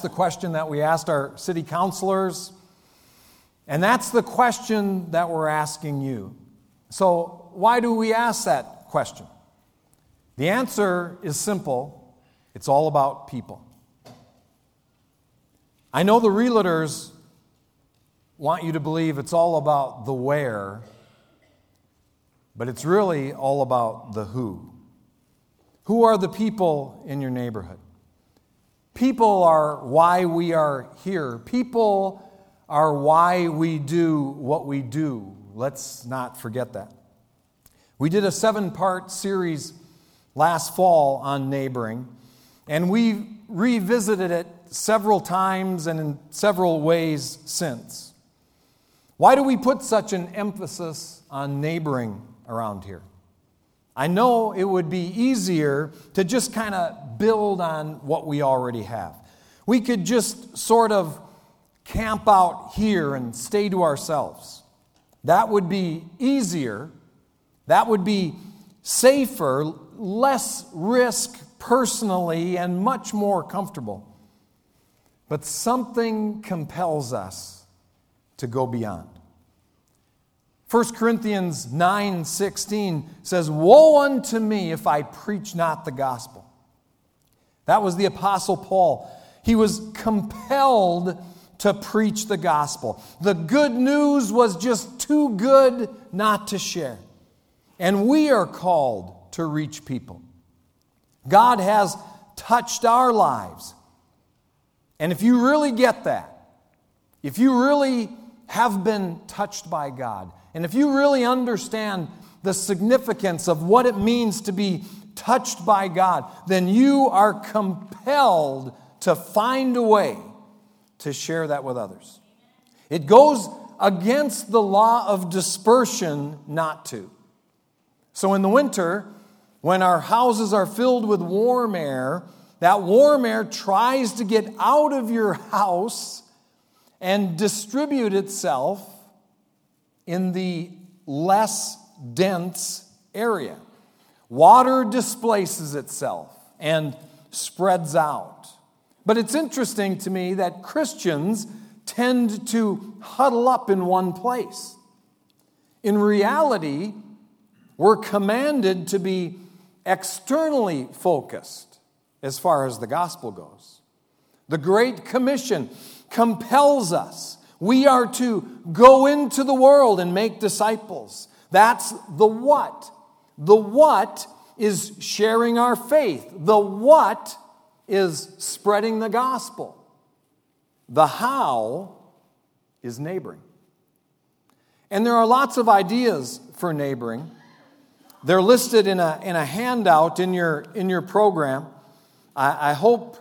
The question that we asked our city councilors. And that's the question that we're asking you. So, why do we ask that question? The answer is simple it's all about people. I know the realtors want you to believe it's all about the where, but it's really all about the who. Who are the people in your neighborhood? People are why we are here. People are why we do what we do. Let's not forget that. We did a seven part series last fall on neighboring, and we revisited it several times and in several ways since. Why do we put such an emphasis on neighboring around here? I know it would be easier to just kind of build on what we already have. We could just sort of camp out here and stay to ourselves. That would be easier. That would be safer, less risk personally, and much more comfortable. But something compels us to go beyond. 1 Corinthians 9:16 says, "Woe unto me if I preach not the gospel." That was the apostle Paul. He was compelled to preach the gospel. The good news was just too good not to share. And we are called to reach people. God has touched our lives. And if you really get that, if you really have been touched by God, and if you really understand the significance of what it means to be touched by God, then you are compelled to find a way to share that with others. It goes against the law of dispersion not to. So in the winter, when our houses are filled with warm air, that warm air tries to get out of your house and distribute itself in the less dense area. Water displaces itself and spreads out. But it's interesting to me that Christians tend to huddle up in one place. In reality, we're commanded to be externally focused as far as the gospel goes. The Great Commission compels us. We are to go into the world and make disciples. That's the what. The what is sharing our faith. The what is spreading the gospel. The how is neighboring. And there are lots of ideas for neighboring. They're listed in a, in a handout in your, in your program. I, I hope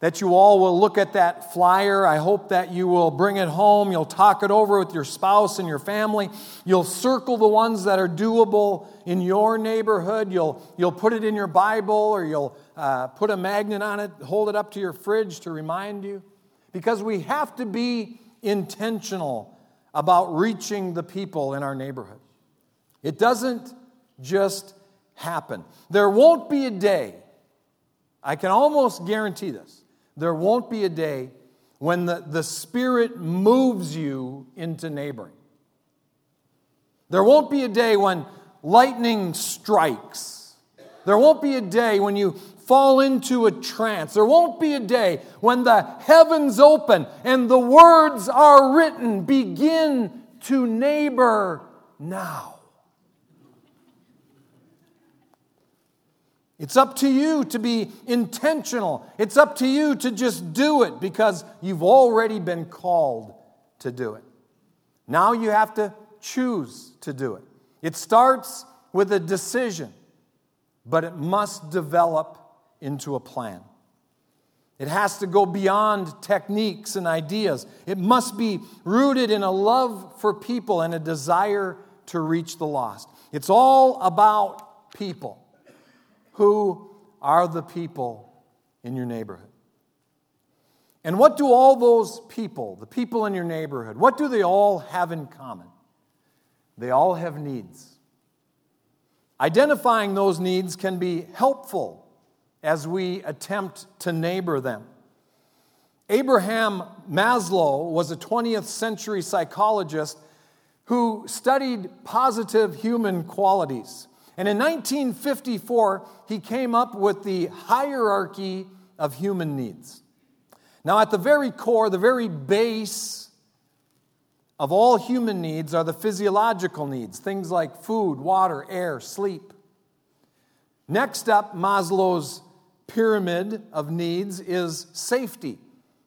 that you all will look at that flyer. I hope that you will bring it home. You'll talk it over with your spouse and your family. You'll circle the ones that are doable in your neighborhood. You'll, you'll put it in your Bible or you'll uh, put a magnet on it, hold it up to your fridge to remind you. Because we have to be intentional about reaching the people in our neighborhood. It doesn't just happen. There won't be a day, I can almost guarantee this there won't be a day when the, the Spirit moves you into neighboring. There won't be a day when lightning strikes. There won't be a day when you fall into a trance. There won't be a day when the heavens open and the words are written begin to neighbor now. It's up to you to be intentional. It's up to you to just do it because you've already been called to do it. Now you have to choose to do it. It starts with a decision, but it must develop into a plan. It has to go beyond techniques and ideas. It must be rooted in a love for people and a desire to reach the lost. It's all about people. Who are the people in your neighborhood? And what do all those people, the people in your neighborhood, what do they all have in common? They all have needs. Identifying those needs can be helpful as we attempt to neighbor them. Abraham Maslow was a 20th century psychologist who studied positive human qualities. And in 1954, he came up with the hierarchy of human needs. Now, at the very core, the very base of all human needs are the physiological needs, things like food, water, air, sleep. Next up, Maslow's pyramid of needs is safety.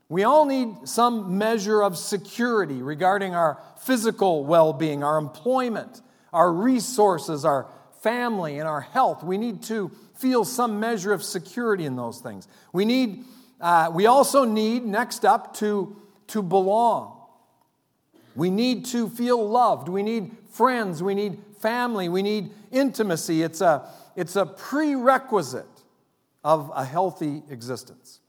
We all need some measure of security regarding our physical well being, our employment, our resources, our family, and our health. We need to feel some measure of security in those things. We, need, uh, we also need, next up, to, to belong. We need to feel loved. We need friends. We need family. We need intimacy. It's a, it's a prerequisite of a healthy existence.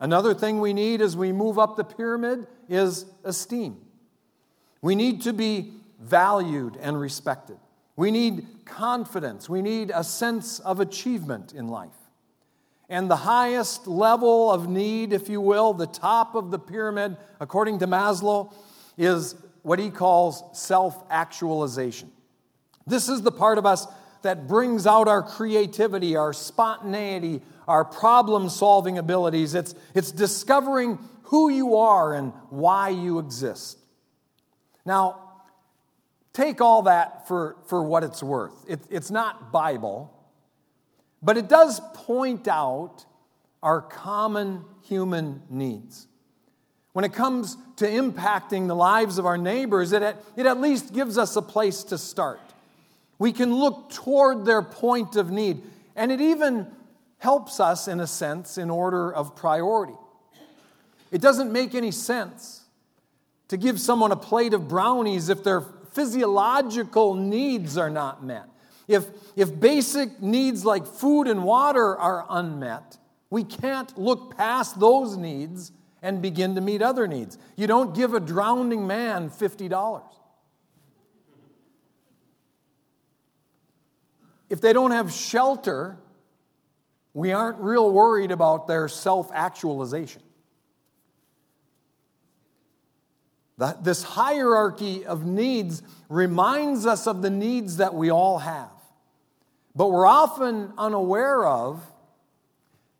Another thing we need as we move up the pyramid is esteem. We need to be valued and respected. We need confidence. We need a sense of achievement in life. And the highest level of need, if you will, the top of the pyramid, according to Maslow, is what he calls self actualization. This is the part of us that brings out our creativity, our spontaneity, our problem solving abilities. It's, it's discovering who you are and why you exist. Now, take all that for, for what it's worth. It, it's not Bible, but it does point out our common human needs. When it comes to impacting the lives of our neighbors, it, it at least gives us a place to start. We can look toward their point of need, and it even helps us, in a sense, in order of priority. It doesn't make any sense to give someone a plate of brownies if their physiological needs are not met. If, if basic needs like food and water are unmet, we can't look past those needs and begin to meet other needs. You don't give a drowning man $50. If they don't have shelter, we aren't real worried about their self actualization. This hierarchy of needs reminds us of the needs that we all have, but we're often unaware of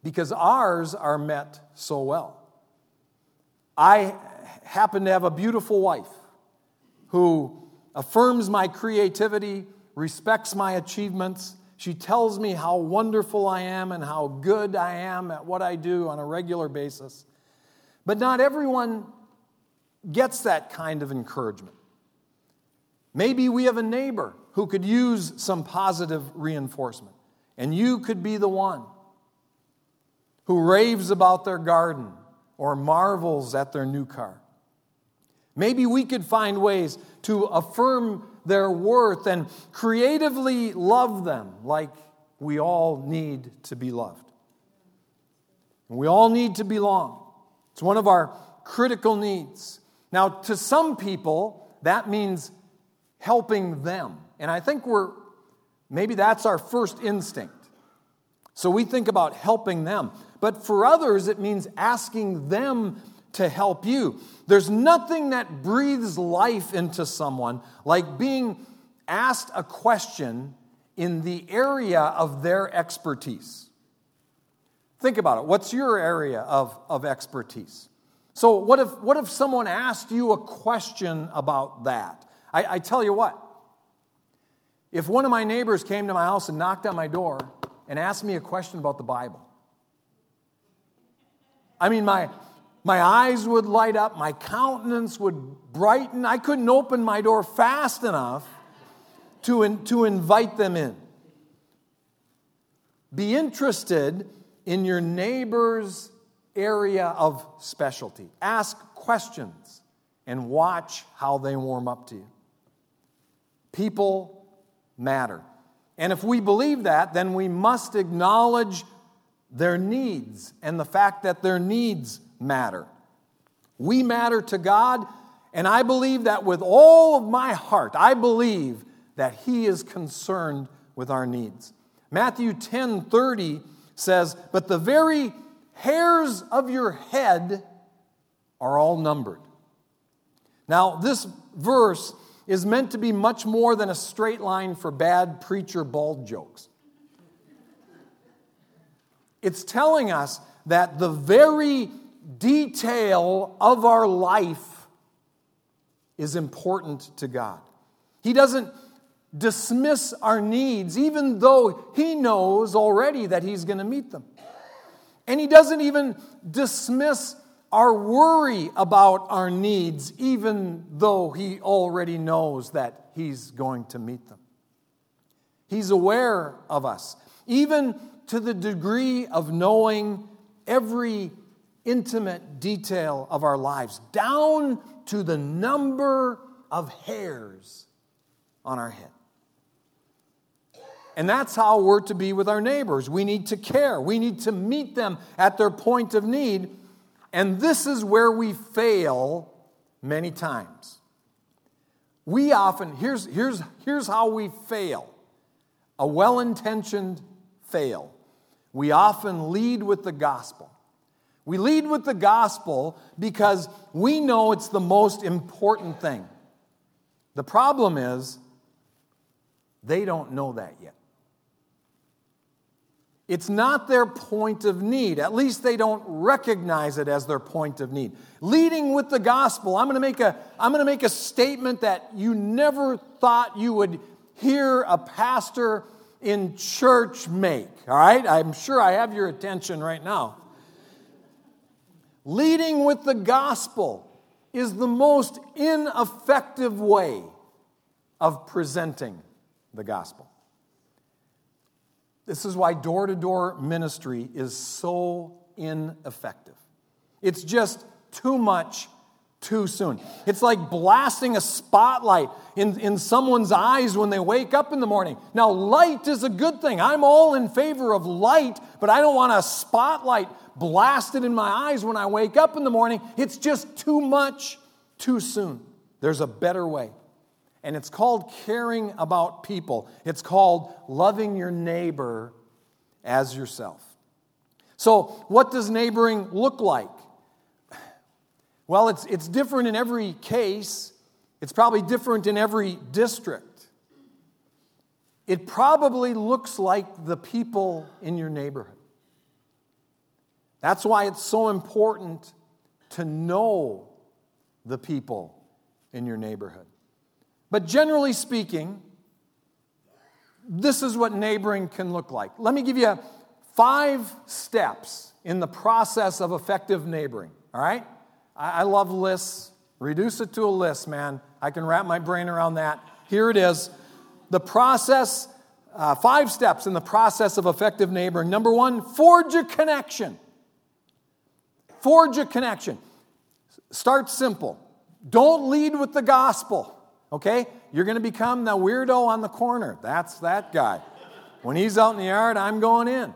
because ours are met so well. I happen to have a beautiful wife who affirms my creativity, respects my achievements, she tells me how wonderful I am and how good I am at what I do on a regular basis. But not everyone gets that kind of encouragement. Maybe we have a neighbor who could use some positive reinforcement, and you could be the one who raves about their garden or marvels at their new car. Maybe we could find ways to affirm their worth and creatively love them like we all need to be loved. We all need to belong. It's one of our critical needs. Now, to some people, that means helping them. And I think we're, maybe that's our first instinct. So we think about helping them. But for others, it means asking them to help you. There's nothing that breathes life into someone like being asked a question in the area of their expertise. Think about it. What's your area of, of expertise? So, what if, what if someone asked you a question about that? I, I tell you what, if one of my neighbors came to my house and knocked on my door and asked me a question about the Bible, I mean, my, my eyes would light up, my countenance would brighten. I couldn't open my door fast enough to, in, to invite them in. Be interested in your neighbor's area of specialty. Ask questions and watch how they warm up to you. People matter. And if we believe that, then we must acknowledge their needs and the fact that their needs matter. We matter to God, and I believe that with all of my heart, I believe that He is concerned with our needs. Matthew 10 30 says, But the very hairs of your head are all numbered. Now, this verse is meant to be much more than a straight line for bad preacher bald jokes. It's telling us that the very detail of our life is important to God. He doesn't dismiss our needs, even though He knows already that He's going to meet them. And He doesn't even dismiss our worry about our needs, even though He already knows that He's going to meet them. He's aware of us, even to the degree of knowing every intimate detail of our lives, down to the number of hairs on our head. And that's how we're to be with our neighbors. We need to care, we need to meet them at their point of need. And this is where we fail many times. We often, here's, here's, here's how we fail a well intentioned fail. We often lead with the gospel. We lead with the gospel because we know it's the most important thing. The problem is, they don't know that yet. It's not their point of need. At least they don't recognize it as their point of need. Leading with the gospel, I'm going to make a, I'm going to make a statement that you never thought you would hear a pastor in church make. All right? I'm sure I have your attention right now. Leading with the gospel is the most ineffective way of presenting the gospel. This is why door to door ministry is so ineffective. It's just too much too soon. It's like blasting a spotlight in, in someone's eyes when they wake up in the morning. Now, light is a good thing. I'm all in favor of light, but I don't want a spotlight blasted in my eyes when I wake up in the morning. It's just too much too soon. There's a better way. And it's called caring about people, it's called loving your neighbor as yourself. So, what does neighboring look like? Well, it's, it's different in every case. It's probably different in every district. It probably looks like the people in your neighborhood. That's why it's so important to know the people in your neighborhood. But generally speaking, this is what neighboring can look like. Let me give you five steps in the process of effective neighboring, all right? I love lists. Reduce it to a list, man. I can wrap my brain around that. Here it is. The process, uh, five steps in the process of effective neighboring. Number one, forge a connection. Forge a connection. Start simple. Don't lead with the gospel, okay? You're going to become the weirdo on the corner. That's that guy. When he's out in the yard, I'm going in.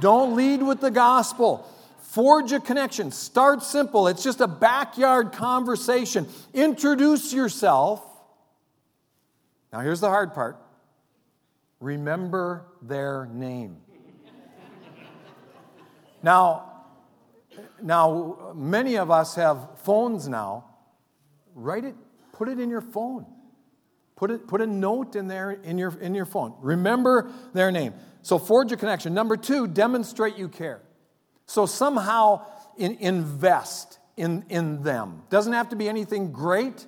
Don't lead with the gospel. Forge a connection. Start simple. It's just a backyard conversation. Introduce yourself. Now, here's the hard part remember their name. now, now, many of us have phones now. Write it, put it in your phone. Put, it, put a note in there in your, in your phone. Remember their name. So forge a connection. Number two, demonstrate you care. So somehow in, invest in, in them. Doesn't have to be anything great.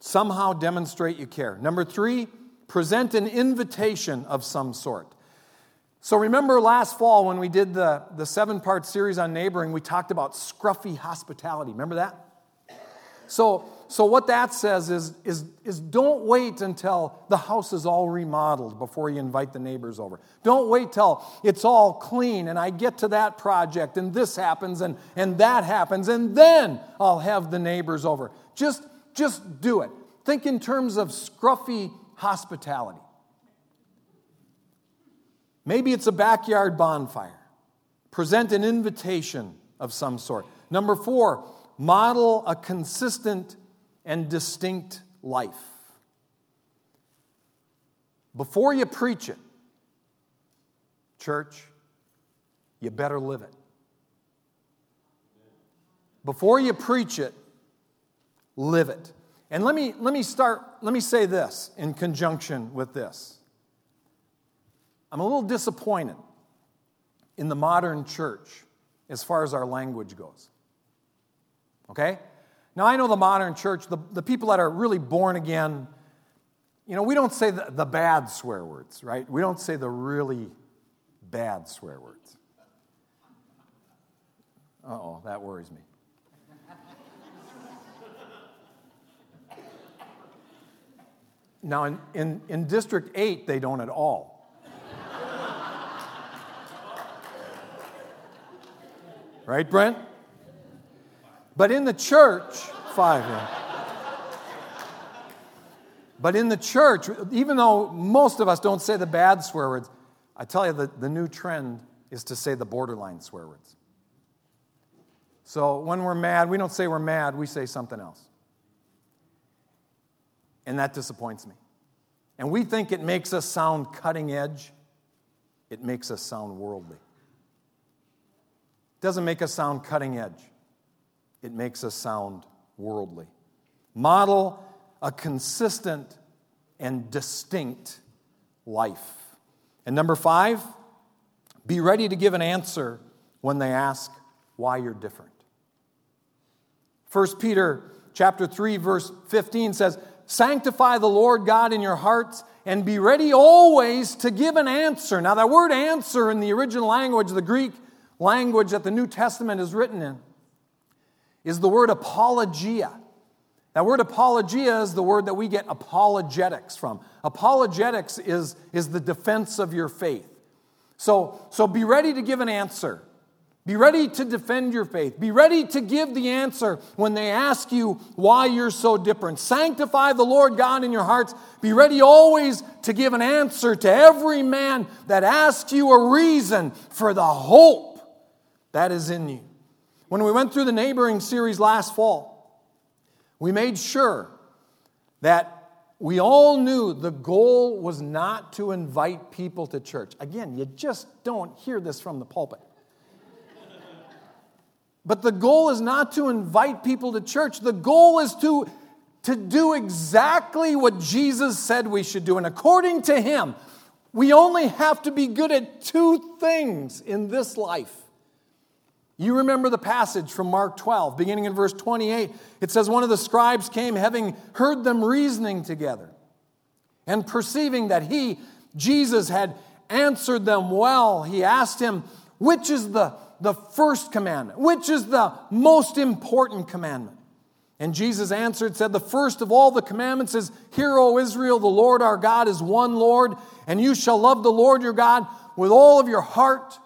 Somehow demonstrate you care. Number three, present an invitation of some sort. So remember last fall when we did the, the seven part series on neighboring, we talked about scruffy hospitality. Remember that? So, so what that says is, is, is don't wait until the house is all remodeled before you invite the neighbors over. Don't wait till it's all clean and I get to that project and this happens and, and that happens and then I'll have the neighbors over. Just, just do it. Think in terms of scruffy hospitality. Maybe it's a backyard bonfire. Present an invitation of some sort. Number four, model a consistent and distinct life. Before you preach it, church, you better live it. before you preach it, live it. And let me, let me start, let me say this in conjunction with this. I'm a little disappointed in the modern church as far as our language goes. Okay? Now, I know the modern church, the, the people that are really born again, you know, we don't say the, the bad swear words, right? We don't say the really bad swear words. Uh oh, that worries me. Now, in, in, in District 8, they don't at all. right, Brent? But in the church, five. But in the church, even though most of us don't say the bad swear words, I tell you that the new trend is to say the borderline swear words. So when we're mad, we don't say we're mad, we say something else. And that disappoints me. And we think it makes us sound cutting edge, it makes us sound worldly. It doesn't make us sound cutting edge, it makes us sound worldly. Model a consistent and distinct life. And number five, be ready to give an answer when they ask why you're different. 1 Peter chapter 3 verse 15 says, Sanctify the Lord God in your hearts and be ready always to give an answer. Now, that word answer in the original language, the Greek language that the New Testament is written in, is the word apologia. That word apologia is the word that we get apologetics from. Apologetics is, is the defense of your faith. So, so be ready to give an answer. Be ready to defend your faith. Be ready to give the answer when they ask you why you're so different. Sanctify the Lord God in your hearts. Be ready always to give an answer to every man that asks you a reason for the hope that is in you. When we went through the neighboring series last fall, we made sure that we all knew the goal was not to invite people to church. Again, you just don't hear this from the pulpit. But the goal is not to invite people to church. The goal is to, to do exactly what Jesus said we should do. And according to him, we only have to be good at two things in this life. You remember the passage from Mark 12, beginning in verse 28. It says, One of the scribes came, having heard them reasoning together, and perceiving that he, Jesus, had answered them well, he asked him, Which is the the first commandment? Which is the most important commandment? And Jesus answered, said, The first of all the commandments is, Hear, O Israel, the Lord our God is one Lord, and you shall love the Lord your God with all of your heart.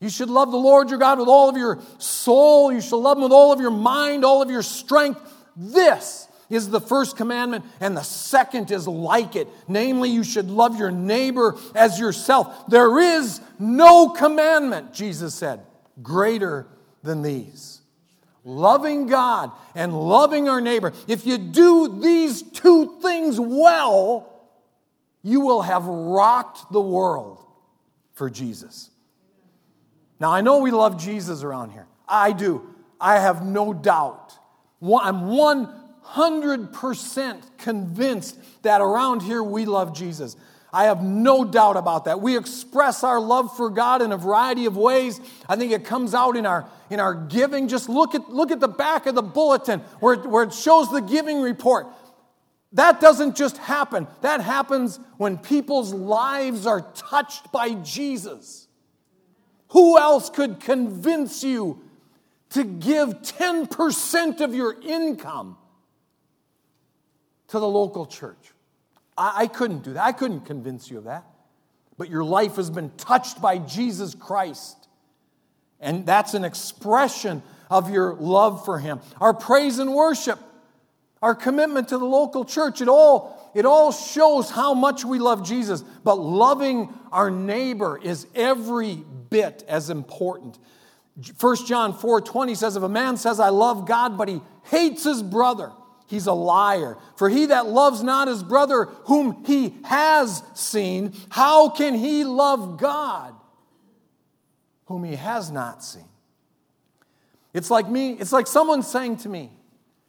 You should love the Lord your God with all of your soul. You shall love him with all of your mind, all of your strength. This is the first commandment, and the second is like it. Namely, you should love your neighbor as yourself. There is no commandment, Jesus said, greater than these. Loving God and loving our neighbor. If you do these two things well, you will have rocked the world for Jesus. Now, I know we love Jesus around here. I do. I have no doubt. I'm 100% convinced that around here we love Jesus. I have no doubt about that. We express our love for God in a variety of ways. I think it comes out in our, in our giving. Just look at, look at the back of the bulletin where, where it shows the giving report. That doesn't just happen, that happens when people's lives are touched by Jesus. Who else could convince you to give 10% of your income to the local church. I, I couldn't do that. I couldn't convince you of that. But your life has been touched by Jesus Christ. And that's an expression of your love for Him. Our praise and worship, our commitment to the local church, it all, it all shows how much we love Jesus. But loving our neighbor is every bit as important. 1 John 4 20 says, If a man says, I love God, but he hates his brother, he's a liar. For he that loves not his brother whom he has seen, how can he love God whom he has not seen? It's like me, it's like someone saying to me,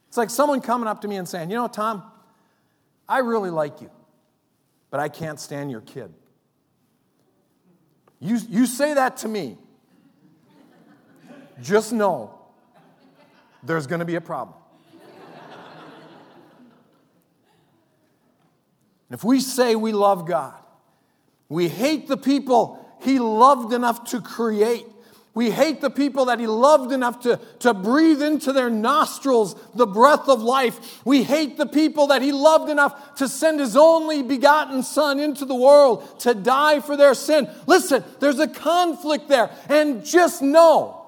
it's like someone coming up to me and saying, You know, Tom, I really like you, but I can't stand your kid. You, you say that to me, just know there's going to be a problem. And if we say we love God, we hate the people He loved enough to create. We hate the people that He loved enough to, to breathe into their nostrils the breath of life. We hate the people that He loved enough to send His only begotten Son into the world to die for their sin. Listen, there's a conflict there. And just know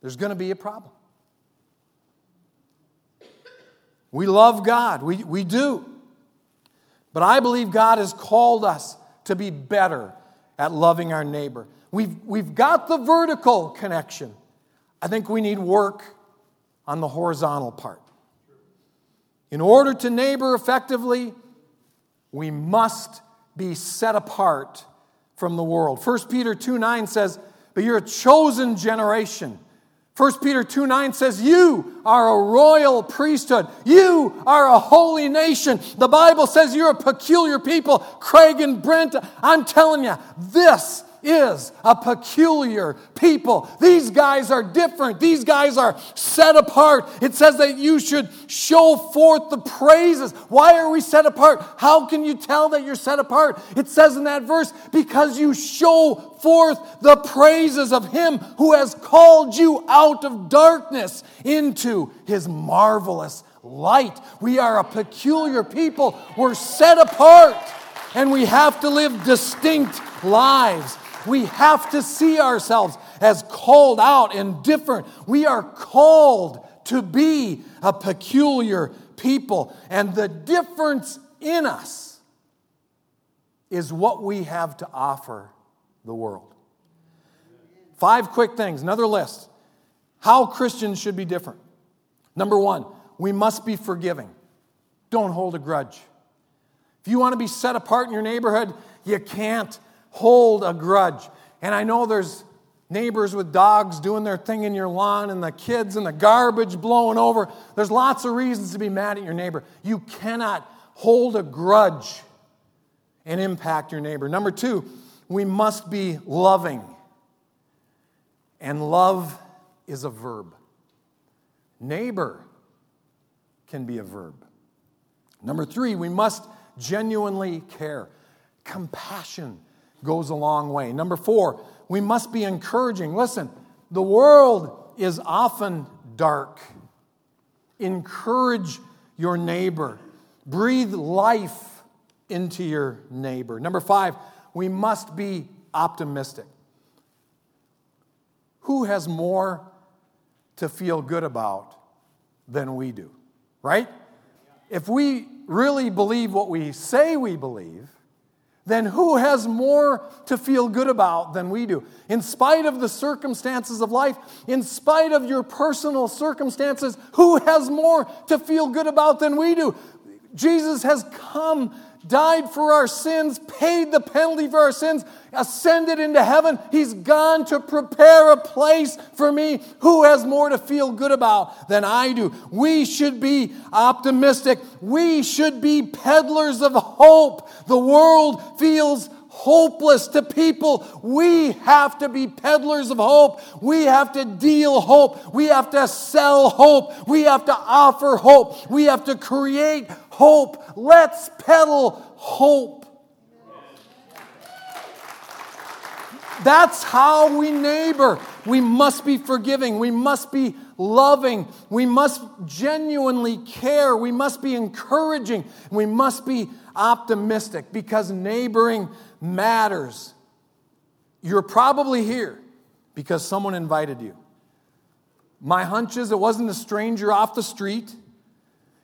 there's going to be a problem. We love God, we, we do. But I believe God has called us to be better at loving our neighbor. We've, we've got the vertical connection. I think we need work on the horizontal part. In order to neighbor effectively, we must be set apart from the world. 1 Peter 2 9 says, But you're a chosen generation 1 Peter 2 9 says, You are a royal priesthood. You are a holy nation. The Bible says you're a peculiar people. Craig and Brent, I'm telling you, this is a peculiar people. These guys are different. These guys are set apart. It says that you should show forth the praises. Why are we set apart? How can you tell that you're set apart? It says in that verse, because you show forth the praises of Him who has called you out of darkness into His marvelous light. We are a peculiar people. We're set apart and we have to live distinct lives. We have to see ourselves as called out and different. We are called to be a peculiar people. And the difference in us is what we have to offer the world. Five quick things, another list. How Christians should be different. Number one, we must be forgiving. Don't hold a grudge. If you want to be set apart in your neighborhood, you can't hold a grudge. And I know there's neighbors with dogs doing their thing in your lawn and the kids and the garbage blowing over. There's lots of reasons to be mad at your neighbor. You cannot hold a grudge and impact your neighbor. Number two, we must be loving. And love is a verb. Neighbor can be a verb. Number three, we must genuinely care. Compassion goes a long way. Number four, we must be encouraging. Listen, the world is often dark. Encourage your neighbor, breathe life into your neighbor. Number five, we must be optimistic. Who has more to feel good about than we do, right? If we really believe what we say we believe, then who has more to feel good about than we do? In spite of the circumstances of life, in spite of your personal circumstances, who has more to feel good about than we do? Jesus has come died for our sins, paid the penalty for our sins, ascended into heaven. He's gone to prepare a place for me. Who has more to feel good about than I do? We should be optimistic. We should be peddlers of hope. The world feels hopeless to people. We have to be peddlers of hope. We have to deal hope. We have to sell hope. We have to offer hope. We have to create hope. Let's peddle hope. That's how we neighbor. We must be forgiving. We must be loving. We must genuinely care. We must be encouraging. We must be optimistic because neighboring matters. You're probably here because someone invited you. My hunch is it wasn't a stranger off the street,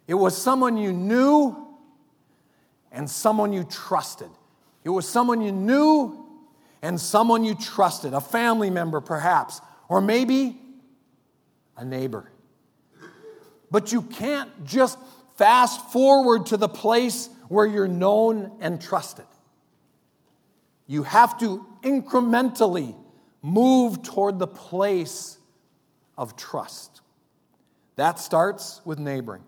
it was someone you knew and someone you trusted. It was someone you knew and someone you trusted, a family member perhaps, or maybe a neighbor. But you can't just fast forward to the place where you're known and trusted. You have to incrementally move toward the place of trust. That starts with neighboring.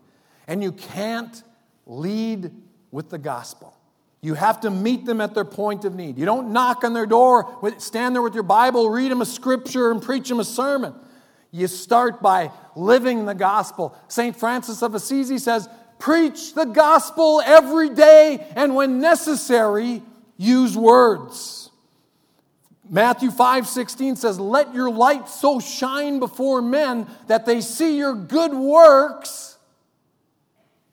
And you can't lead with the gospel. You have to meet them at their point of need. You don't knock on their door, stand there with your Bible, read them a scripture, and preach them a sermon. You start by living the gospel. St. Francis of Assisi says, Preach the gospel every day, and when necessary, use words. Matthew 5 16 says, Let your light so shine before men that they see your good works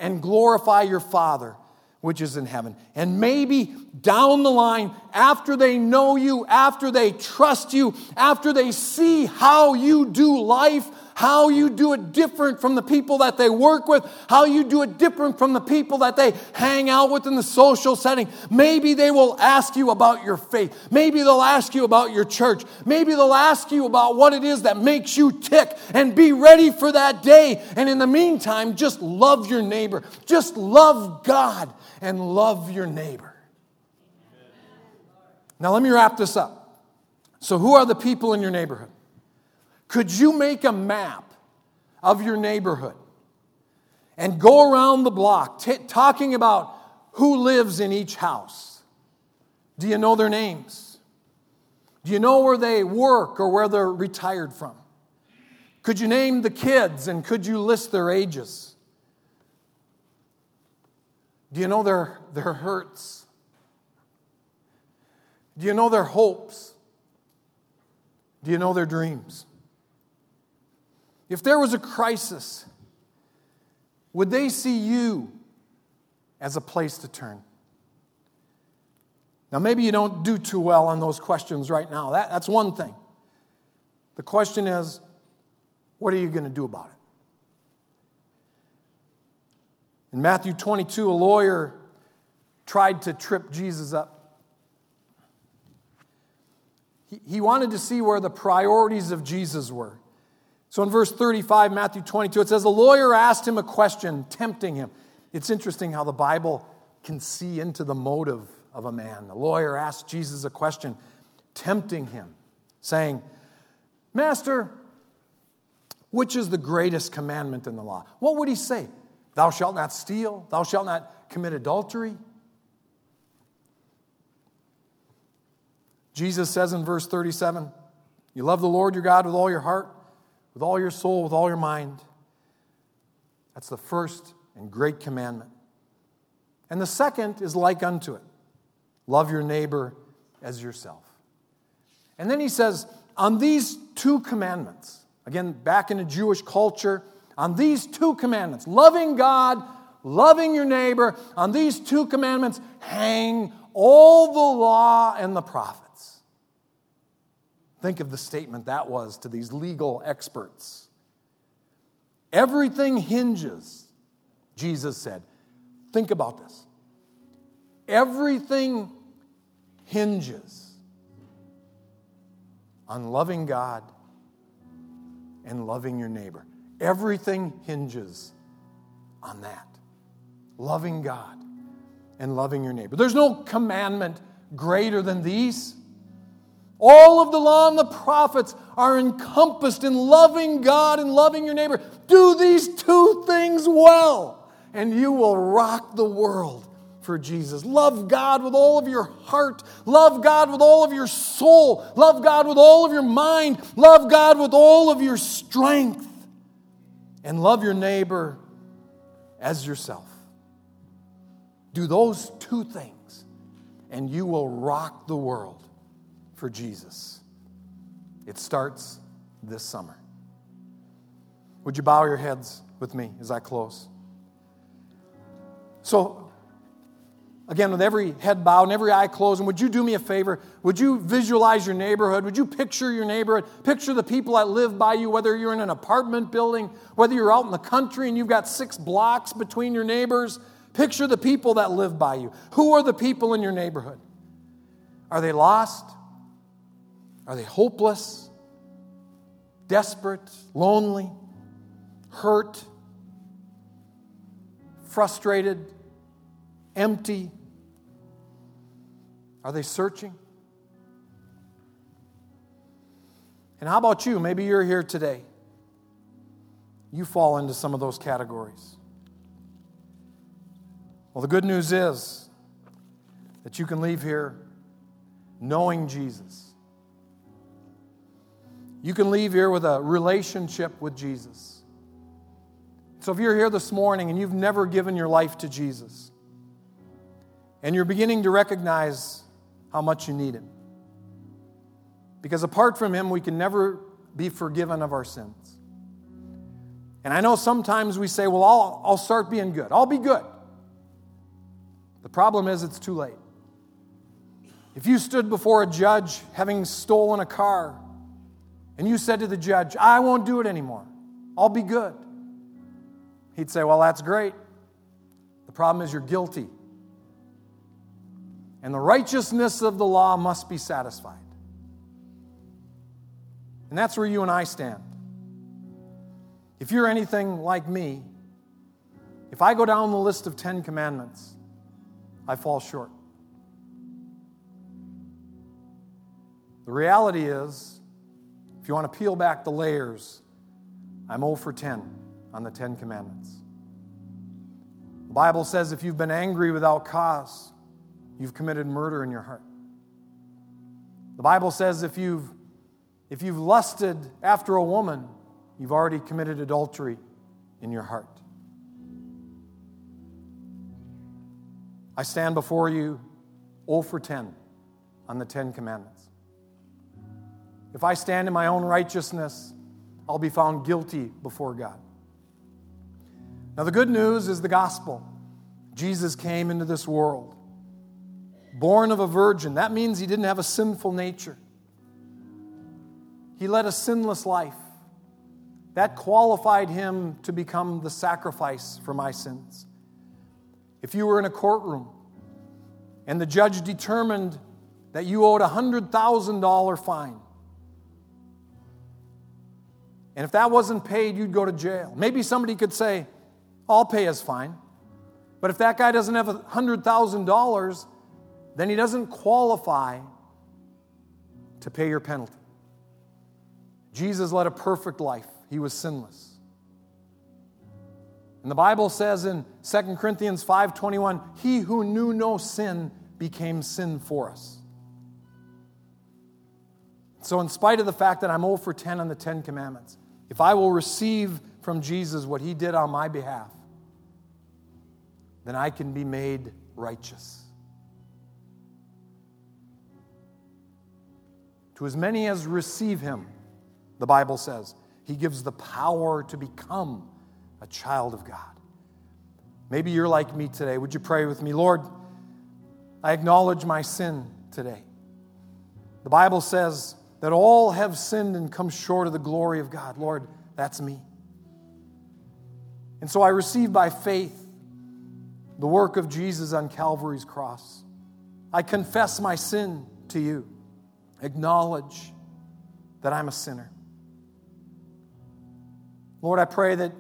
and glorify your Father which is in heaven. And maybe down the line, after they know you, after they trust you, after they see how you do life, how you do it different from the people that they work with, how you do it different from the people that they hang out with in the social setting. Maybe they will ask you about your faith. Maybe they'll ask you about your church. Maybe they'll ask you about what it is that makes you tick and be ready for that day. And in the meantime, just love your neighbor. Just love God and love your neighbor. Now, let me wrap this up. So, who are the people in your neighborhood? Could you make a map of your neighborhood and go around the block t- talking about who lives in each house? Do you know their names? Do you know where they work or where they're retired from? Could you name the kids and could you list their ages? Do you know their, their hurts? Do you know their hopes? Do you know their dreams? If there was a crisis, would they see you as a place to turn? Now, maybe you don't do too well on those questions right now. That, that's one thing. The question is, what are you going to do about it? In Matthew 22, a lawyer tried to trip Jesus up. He, he wanted to see where the priorities of Jesus were. So in verse 35, Matthew 22, it says, The lawyer asked him a question, tempting him. It's interesting how the Bible can see into the motive of a man. The lawyer asked Jesus a question, tempting him, saying, Master, which is the greatest commandment in the law? What would he say? Thou shalt not steal, thou shalt not commit adultery. Jesus says in verse 37, You love the Lord your God with all your heart with all your soul, with all your mind. That's the first and great commandment. And the second is like unto it love your neighbor as yourself. And then he says, on these two commandments, again, back in the Jewish culture, on these two commandments, loving God, loving your neighbor, on these two commandments hang all the law and the prophets. Think of the statement that was to these legal experts. Everything hinges, Jesus said. Think about this. Everything hinges on loving God and loving your neighbor. Everything hinges on that. Loving God and loving your neighbor. There's no commandment greater than these. All of the law and the prophets are encompassed in loving God and loving your neighbor. Do these two things well, and you will rock the world for Jesus. Love God with all of your heart. Love God with all of your soul. Love God with all of your mind. Love God with all of your strength. And love your neighbor as yourself. Do those two things, and you will rock the world for Jesus. It starts this summer. Would you bow your heads with me as I close? So, again, with every head bowed and every eye closed, and would you do me a favor? Would you visualize your neighborhood? Would you picture your neighborhood? Picture the people that live by you, whether you're in an apartment building, whether you're out in the country and you've got six blocks between your neighbors. Picture the people that live by you. Who are the people in your neighborhood? Are they lost? Are they hopeless, desperate, lonely, hurt, frustrated, empty? Are they searching? And how about you? Maybe you're here today you fall into some of those categories. Well, the good news is that you can leave here knowing Jesus. You can leave here with a relationship with Jesus. So if you're here this morning and you've never given your life to Jesus, and you're beginning to recognize how much you need Him, because apart from Him, we can never be forgiven of our sins. And I know sometimes we say, well, I'll, I'll start being good, I'll be good. The problem is, it's too late. If you stood before a judge having stolen a car and you said to the judge, I won't do it anymore, I'll be good, he'd say, Well, that's great. The problem is you're guilty. And the righteousness of the law must be satisfied. And that's where you and I stand. If you're anything like me, if I go down the list of Ten Commandments, I fall short. The reality is, if you want to peel back the layers, I'm 0 for 10 on the Ten Commandments. The Bible says if you've been angry without cause, you've committed murder in your heart. The Bible says if you've, if you've lusted after a woman, you've already committed adultery in your heart. I stand before you 0 for 10 on the Ten Commandments. If I stand in my own righteousness, I'll be found guilty before God. Now, the good news is the gospel. Jesus came into this world, born of a virgin. That means he didn't have a sinful nature, he led a sinless life. That qualified him to become the sacrifice for my sins. If you were in a courtroom and the judge determined that you owed a $100,000 fine, and if that wasn't paid, you'd go to jail. Maybe somebody could say, I'll pay his fine. But if that guy doesn't have $100,000, then he doesn't qualify to pay your penalty. Jesus led a perfect life, he was sinless. And the Bible says in 2 Corinthians 5:21, "He who knew no sin became sin for us." So in spite of the fact that I'm 0 for 10 on the 10 commandments, if I will receive from Jesus what he did on my behalf, then I can be made righteous. To as many as receive him, the Bible says, he gives the power to become a child of God. Maybe you're like me today. Would you pray with me? Lord, I acknowledge my sin today. The Bible says that all have sinned and come short of the glory of God. Lord, that's me. And so I receive by faith the work of Jesus on Calvary's cross. I confess my sin to you, acknowledge that I'm a sinner. Lord, I pray that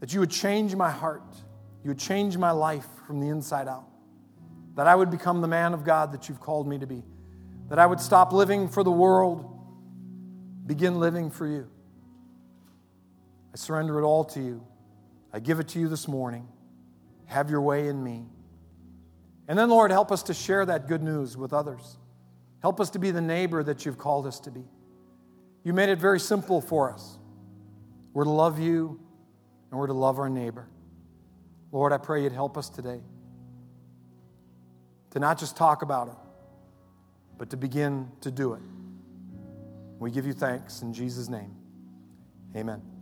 that you would change my heart, you would change my life from the inside out, that I would become the man of God that you've called me to be, that I would stop living for the world, begin living for you. I surrender it all to you. I give it to you this morning. Have your way in me. And then, Lord, help us to share that good news with others. Help us to be the neighbor that you've called us to be. You made it very simple for us. We're to love you and we're to love our neighbor. Lord, I pray you'd help us today to not just talk about it, but to begin to do it. We give you thanks in Jesus' name. Amen.